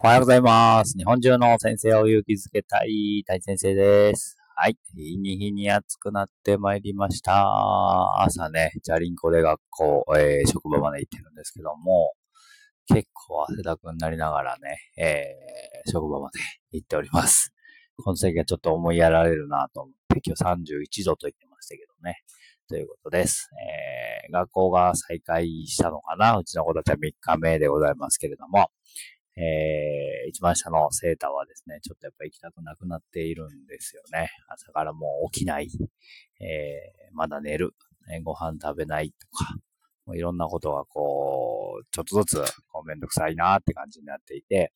おはようございます。日本中の先生を勇気づけたい大先生です。はい。日に日に暑くなってまいりました。朝ね、チャリンコで学校、えー、職場まで行ってるんですけども、結構汗だくになりながらね、えー、職場まで行っております。この先がちょっと思いやられるなと思って、今日31度と言ってましたけどね。ということです。えー、学校が再開したのかなうちの子たちは3日目でございますけれども、えー、一番下のセーターはですね、ちょっとやっぱ行きたくなくなっているんですよね。朝からもう起きない、えー、まだ寝る、えーご飯食べないとか、もういろんなことがこう、ちょっとずつこうめんどくさいなって感じになっていて、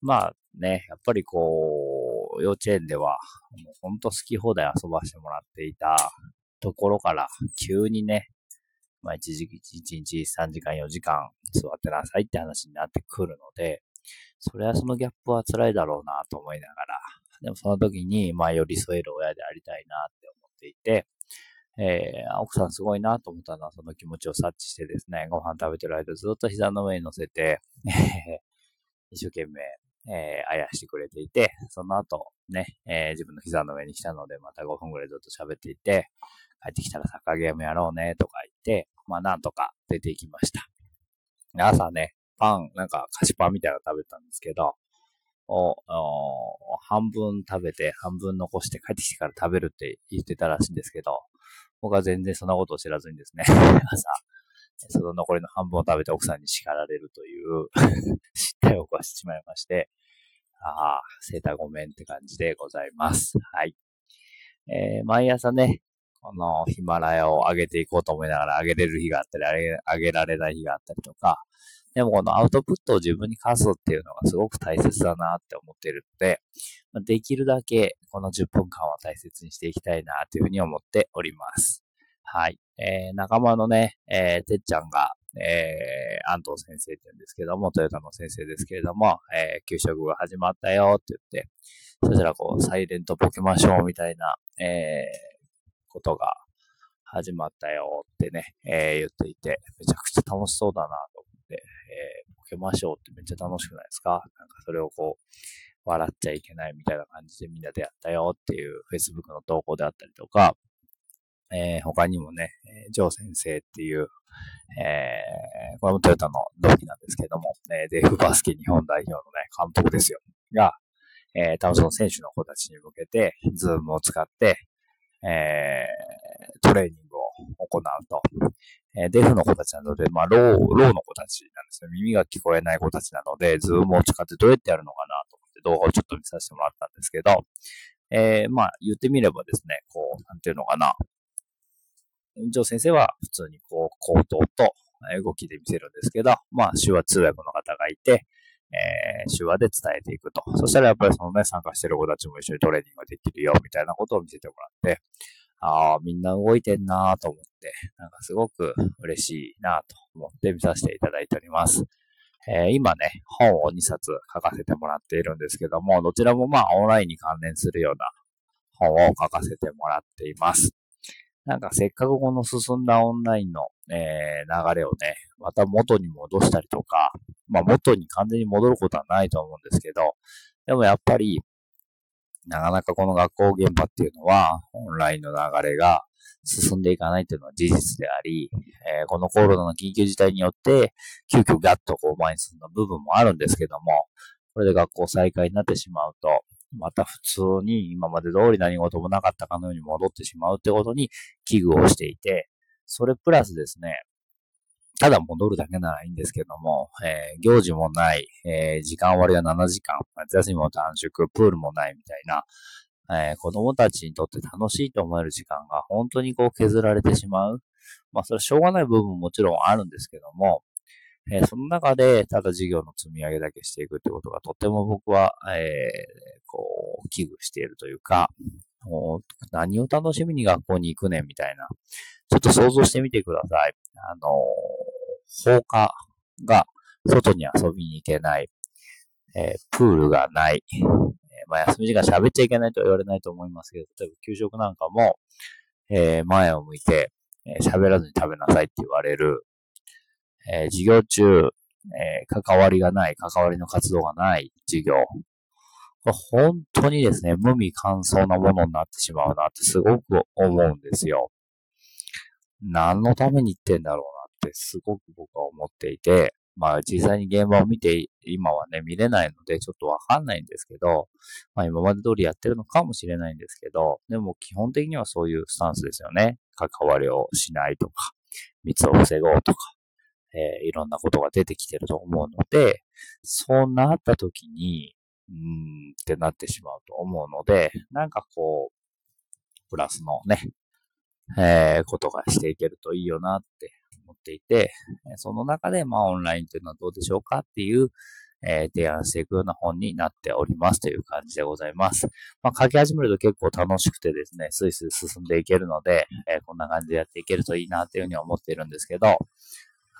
まあね、やっぱりこう、幼稚園では、もうほんと好き放題遊ばしてもらっていたところから、急にね、まあ一時、一日3時間4時間座ってなさいって話になってくるので、それはそのギャップは辛いだろうなと思いながら、でもその時に、まあ寄り添える親でありたいなって思っていて、えー、奥さんすごいなと思ったのはその気持ちを察知してですね、ご飯食べてる間ずっと膝の上に乗せて、一生懸命、えー、あやしてくれていて、その後ね、えー、自分の膝の上に来たのでまた5分ぐらいずっと喋っていて、帰ってきたらサッカーゲームやろうねとか言って、まあなんとか出ていきました。朝ね、パン、なんか菓子パンみたいなの食べたんですけど、おお半分食べて半分残して帰ってきてから食べるって言ってたらしいんですけど、僕は全然そんなことを知らずにですね、朝、その残りの半分を食べて奥さんに叱られるという 失態を犯してしまいまして、ああ、セーターごめんって感じでございます。はい。えー、毎朝ね、このヒマラヤを上げていこうと思いながら上げれる日があったり、上げられない日があったりとか、でもこのアウトプットを自分に課すっていうのがすごく大切だなって思ってるので、できるだけこの10分間は大切にしていきたいなというふうに思っております。はい。えー、仲間のね、えー、てっちゃんが、えー、安藤先生って言うんですけども、トヨタの先生ですけれども、えー、給食が始まったよって言って、そしたらこう、サイレントポケマショーみたいな、えー、ことが始まったよってね、えー、言っていて、めちゃくちゃ楽しそうだなと思って、えー、ポケマショーってめっちゃ楽しくないですか？なんかそれをこう、笑っちゃいけないみたいな感じでみんなでやったよっていう Facebook の投稿であったりとか、えー、他にもね、え、ジョー先生っていう、えー、これもトヨタの同期なんですけども、えー、デフバスケ日本代表のね、監督ですよ。が、えー、多分その選手の子たちに向けて、 Zoom を使って、えー、トレーニングを行うと。えー、デフの子たちなので、まあ、ろう、ろうの子たちなんですよ。耳が聞こえない子たちなので、 Zoom を使ってどうやってやるのかなと思って動画をちょっと見させてもらったんですけど、えー、まあ、言ってみればですね、こう、なんていうのかな。ジョー先生は普通にこう、口頭と動きで見せるんですけど、まあ、手話通訳の方がいて、えー、手話で伝えていくと。そしたらやっぱりそのね、参加してる子たちも一緒にトレーニングができるよ、みたいなことを見せてもらって、ああ、みんな動いてんなと思って、なんかすごく嬉しいなと思って見させていただいております。えー、今ね、本を2冊書かせてもらっているんですけども、どちらもまあオンラインに関連するような本を書かせてもらっています。なんかせっかくこの進んだオンラインの、えー、流れをね、また元に戻したりとか、まあ元に完全に戻ることはないと思うんですけど、でもやっぱり、なかなかこの学校現場っていうのは、オンラインの流れが進んでいかないっていうのは事実であり、えー、このコロナの緊急事態によって、急遽ガッとこう前に進んだ部分もあるんですけども、これで学校再開になってしまうと、また普通に今まで通り何事もなかったかのように戻ってしまうってことに危惧をしていて、それプラスですね、ただ戻るだけならいいんですけども、えー、行事もない、えー、時間割が7時間、夏休みも短縮、プールもないみたいな、えー、子供たちにとって楽しいと思える時間が本当にこう削られてしまう。まあそれはしょうがない部分ももちろんあるんですけども、えー、その中でただ事業の積み上げだけしていくってことがとても僕は、えー、こう、危惧しているというか、何を楽しみに学校に行くねんみたいな。ちょっと想像してみてください。あの、放課が外に遊びに行けない、えー、プールがない、え、まあ休み時間喋っちゃいけないとは言われないと思いますけど、例えば給食なんかも、え、前を向いて喋、えー、らずに食べなさいって言われる、えー、授業中、えー、関わりがない、関わりの活動がない授業。本当にですね、無味乾燥なものになってしまうなってすごく思うんですよ。何のために言ってんだろうなってすごく僕は思っていて、まあ実際に現場を見て今はね、見れないのでちょっとわかんないんですけど、まあ今まで通りやってるのかもしれないんですけど、でも基本的にはそういうスタンスですよね。関わりをしないとか、密を防ごうとか、えー、いろんなことが出てきてると思うので、そうなった時に、うーんってなってしまうと思うので、なんかこう、プラスのね、えー、ことがしていけるといいよなって思っていて、その中で、まあ、オンラインというのはどうでしょうかっていう、えー、提案していくような本になっておりますという感じでございます。まあ、書き始めると結構楽しくてですね、スイスイ進んでいけるので、えー、こんな感じでやっていけるといいなっていうふうに思っているんですけど、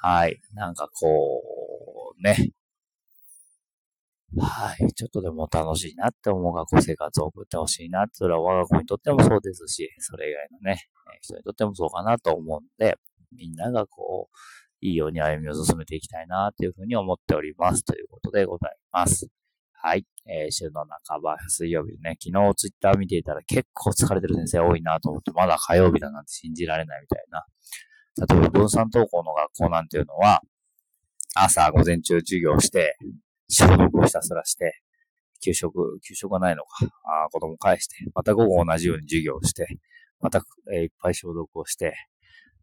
はい。なんかこう、ね。はい。ちょっとでも楽しいなって思う学校生活を送ってほしいなって、それは我が子にとってもそうですし、それ以外のね、人にとってもそうかなと思うので、みんながこう、いいように歩みを進めていきたいなというふうに思っております。ということでございます。はい。えー、週の半ば、水曜日ね、昨日ツイッター見ていたら結構疲れてる先生多いなと思って、まだ火曜日だなんて信じられないみたいな。例えば分散登校の学校なんていうのは、朝午前中授業して、消毒をひたすらして、給食、給食がないのか、あ子供返して、また午後同じように授業をして、また、えー、いっぱい消毒をして、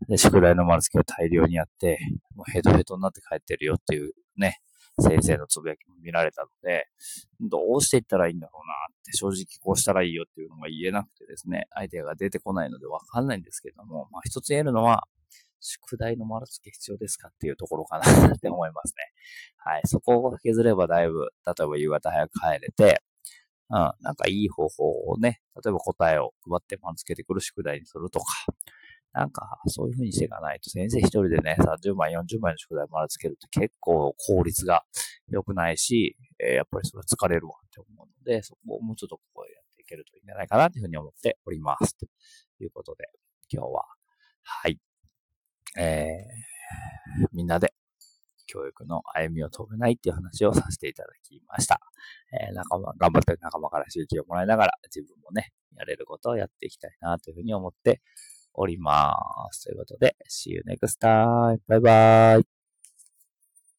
で、宿題の丸付けを大量にやって、もうヘトヘトになって帰ってるよっていうね、先生のつぶやきも見られたので、どうしていったらいいんだろうなって正直こうしたらいいよっていうのが言えなくてですね、アイデアが出てこないのでわかんないんですけども、まあ一つ言えるのは、宿題の丸付け必要ですかっていうところかなって思いますね。はい。そこを削ればだいぶ、例えば夕方早く帰れて、うん、なんかいい方法をね、例えば答えを配って丸付けてくる宿題にするとか、なんか、そういう風にしていかないと、先生一人でね、30枚、40枚の宿題丸つけるって結構効率が良くないし、えー、やっぱりそれは疲れるわって思うので、そこをもうちょっとこうやっていけるといいんじゃないかなというふうに思っております。ということで、今日は、はい、えー、みんなで教育の歩みを止めないっていう話をさせていただきました。えー、仲間、頑張ってる仲間から刺激をもらいながら自分もね、やれることをやっていきたいなというふうに思っております。ということで、See you next time. バイバイ。